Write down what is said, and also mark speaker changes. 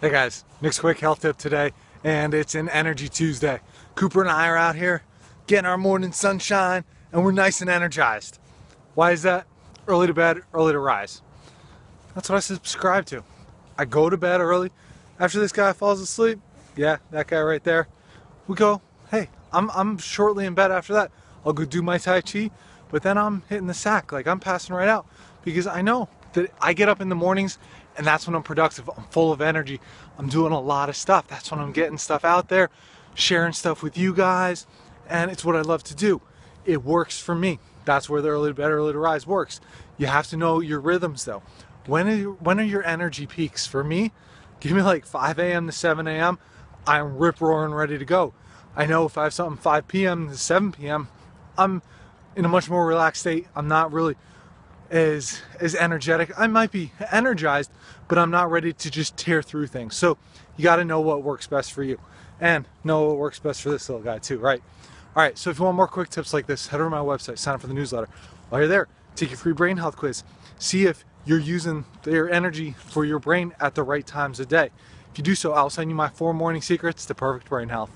Speaker 1: Hey guys, Nick's quick health tip today, and it's an Energy Tuesday. Cooper and I are out here getting our morning sunshine, and we're nice and energized. Why is that? Early to bed, early to rise. That's what I subscribe to. I go to bed early. After this guy falls asleep, yeah, that guy right there, we go, hey, I'm, I'm shortly in bed after that. I'll go do my Tai Chi, but then I'm hitting the sack. Like I'm passing right out because I know that I get up in the mornings and that's when I'm productive. I'm full of energy. I'm doing a lot of stuff. That's when I'm getting stuff out there, sharing stuff with you guys, and it's what I love to do. It works for me. That's where the early to bed, early to rise works. You have to know your rhythms though. When are your, when are your energy peaks? For me, give me like 5 a.m. to 7 a.m. I'm rip roaring ready to go. I know if I have something 5 p.m. to 7 p.m., I'm in a much more relaxed state. I'm not really as as energetic. I might be energized, but I'm not ready to just tear through things. So you got to know what works best for you, and know what works best for this little guy too, right? All right. So if you want more quick tips like this, head over to my website, sign up for the newsletter. While you're there, take your free brain health quiz. See if you're using your energy for your brain at the right times of day. If you do so, I'll send you my four morning secrets to perfect brain health.